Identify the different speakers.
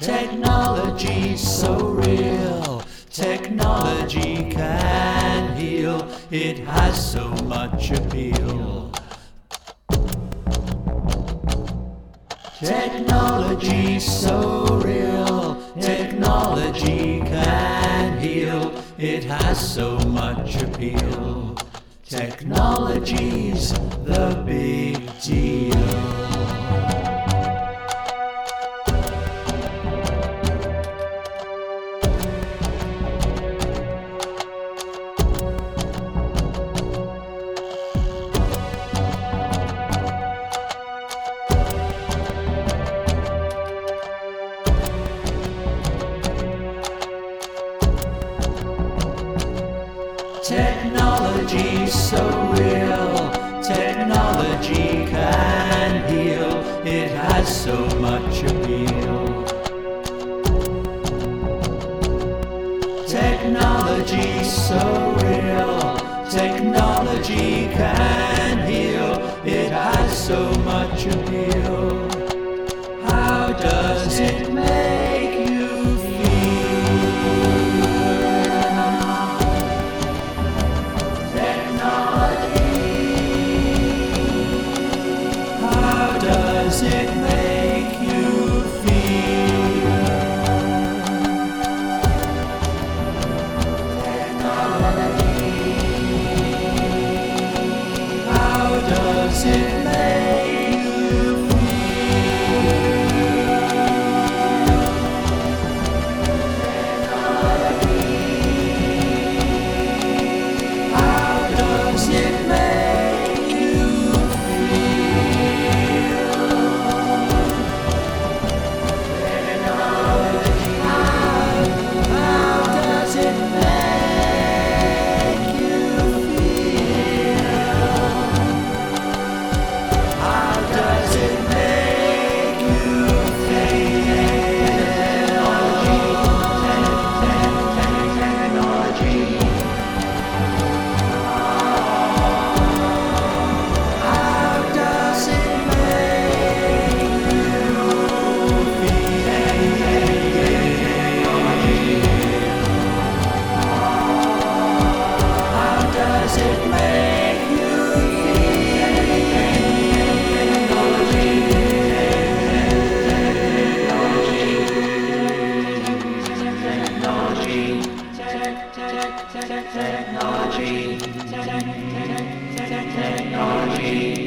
Speaker 1: Technology so real. Technology can heal. It has so much appeal. Technology so real. Technology can heal. It has so much appeal. Technology's the big deal. Technology so real. Technology can heal. It has so much appeal. Technology so Make Technology. Technology.